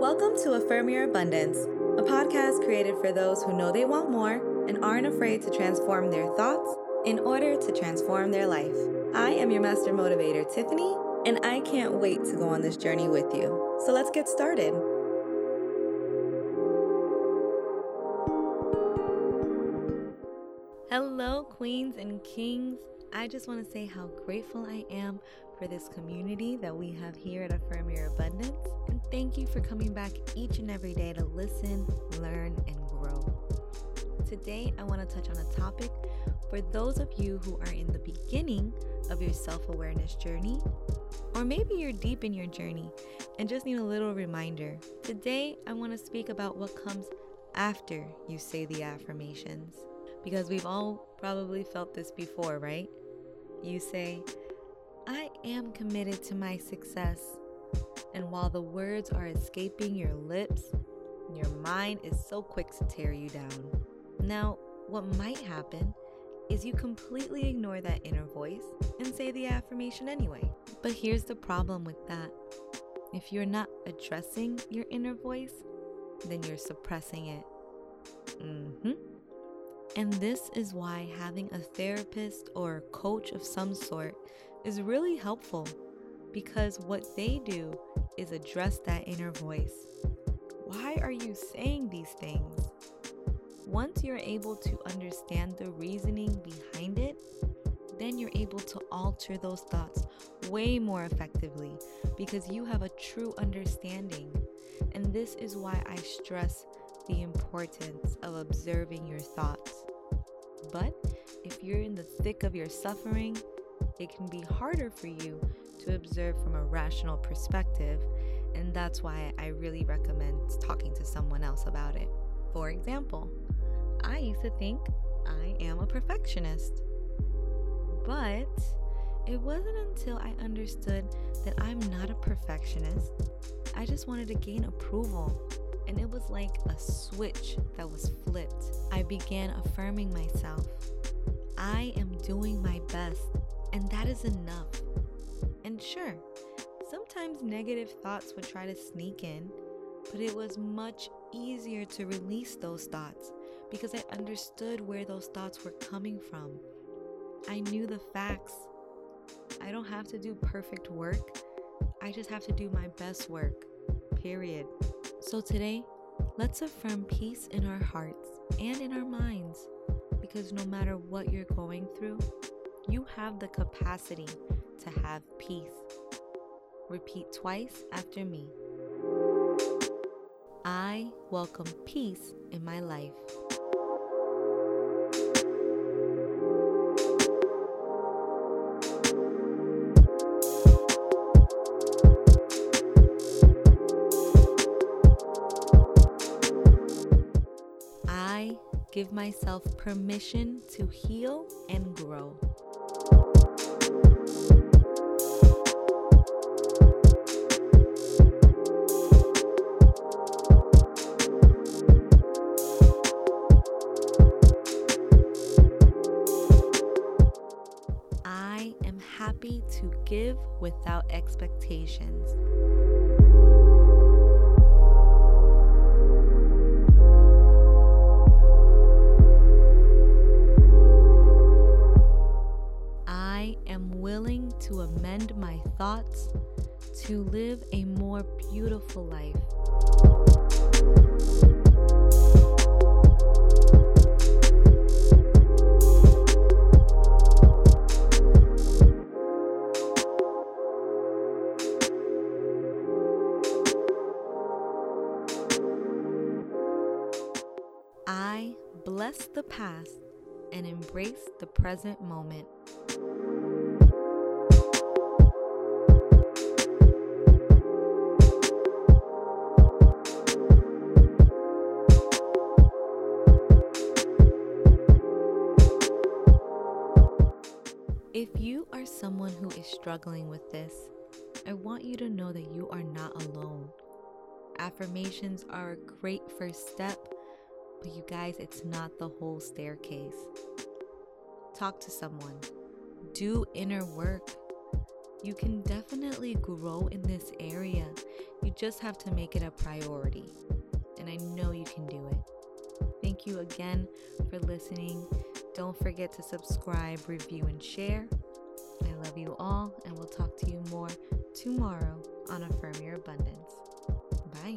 Welcome to Affirm Your Abundance, a podcast created for those who know they want more and aren't afraid to transform their thoughts in order to transform their life. I am your master motivator, Tiffany, and I can't wait to go on this journey with you. So let's get started. Hello, queens and kings. I just want to say how grateful I am for this community that we have here at Affirm Your Abundance. Thank you for coming back each and every day to listen, learn, and grow. Today, I want to touch on a topic for those of you who are in the beginning of your self awareness journey, or maybe you're deep in your journey and just need a little reminder. Today, I want to speak about what comes after you say the affirmations. Because we've all probably felt this before, right? You say, I am committed to my success. And while the words are escaping your lips, your mind is so quick to tear you down. Now, what might happen is you completely ignore that inner voice and say the affirmation anyway. But here's the problem with that if you're not addressing your inner voice, then you're suppressing it. Mm-hmm. And this is why having a therapist or coach of some sort is really helpful because what they do is address that inner voice. Why are you saying these things? Once you're able to understand the reasoning behind it, then you're able to alter those thoughts way more effectively because you have a true understanding. And this is why I stress the importance of observing your thoughts. But if you're in the thick of your suffering, it can be harder for you to observe from a rational perspective, and that's why I really recommend talking to someone else about it. For example, I used to think I am a perfectionist, but it wasn't until I understood that I'm not a perfectionist. I just wanted to gain approval, and it was like a switch that was flipped. I began affirming myself. I am doing my best and that is enough. And sure, sometimes negative thoughts would try to sneak in, but it was much easier to release those thoughts because I understood where those thoughts were coming from. I knew the facts. I don't have to do perfect work, I just have to do my best work, period. So today, let's affirm peace in our hearts and in our minds because no matter what you're going through, you have the capacity to have peace. Repeat twice after me. I welcome peace in my life. I give myself permission to heal and grow. Happy to give without expectations. I am willing to amend my thoughts to live a more beautiful life. Bless the past and embrace the present moment. If you are someone who is struggling with this, I want you to know that you are not alone. Affirmations are a great first step, but you guys, it's not the whole staircase. Talk to someone, do inner work. You can definitely grow in this area. You just have to make it a priority. And I know you can do it. Thank you again for listening. Don't forget to subscribe, review, and share. I love you all, and we'll talk to you more tomorrow on Affirm Your Abundance. Bye.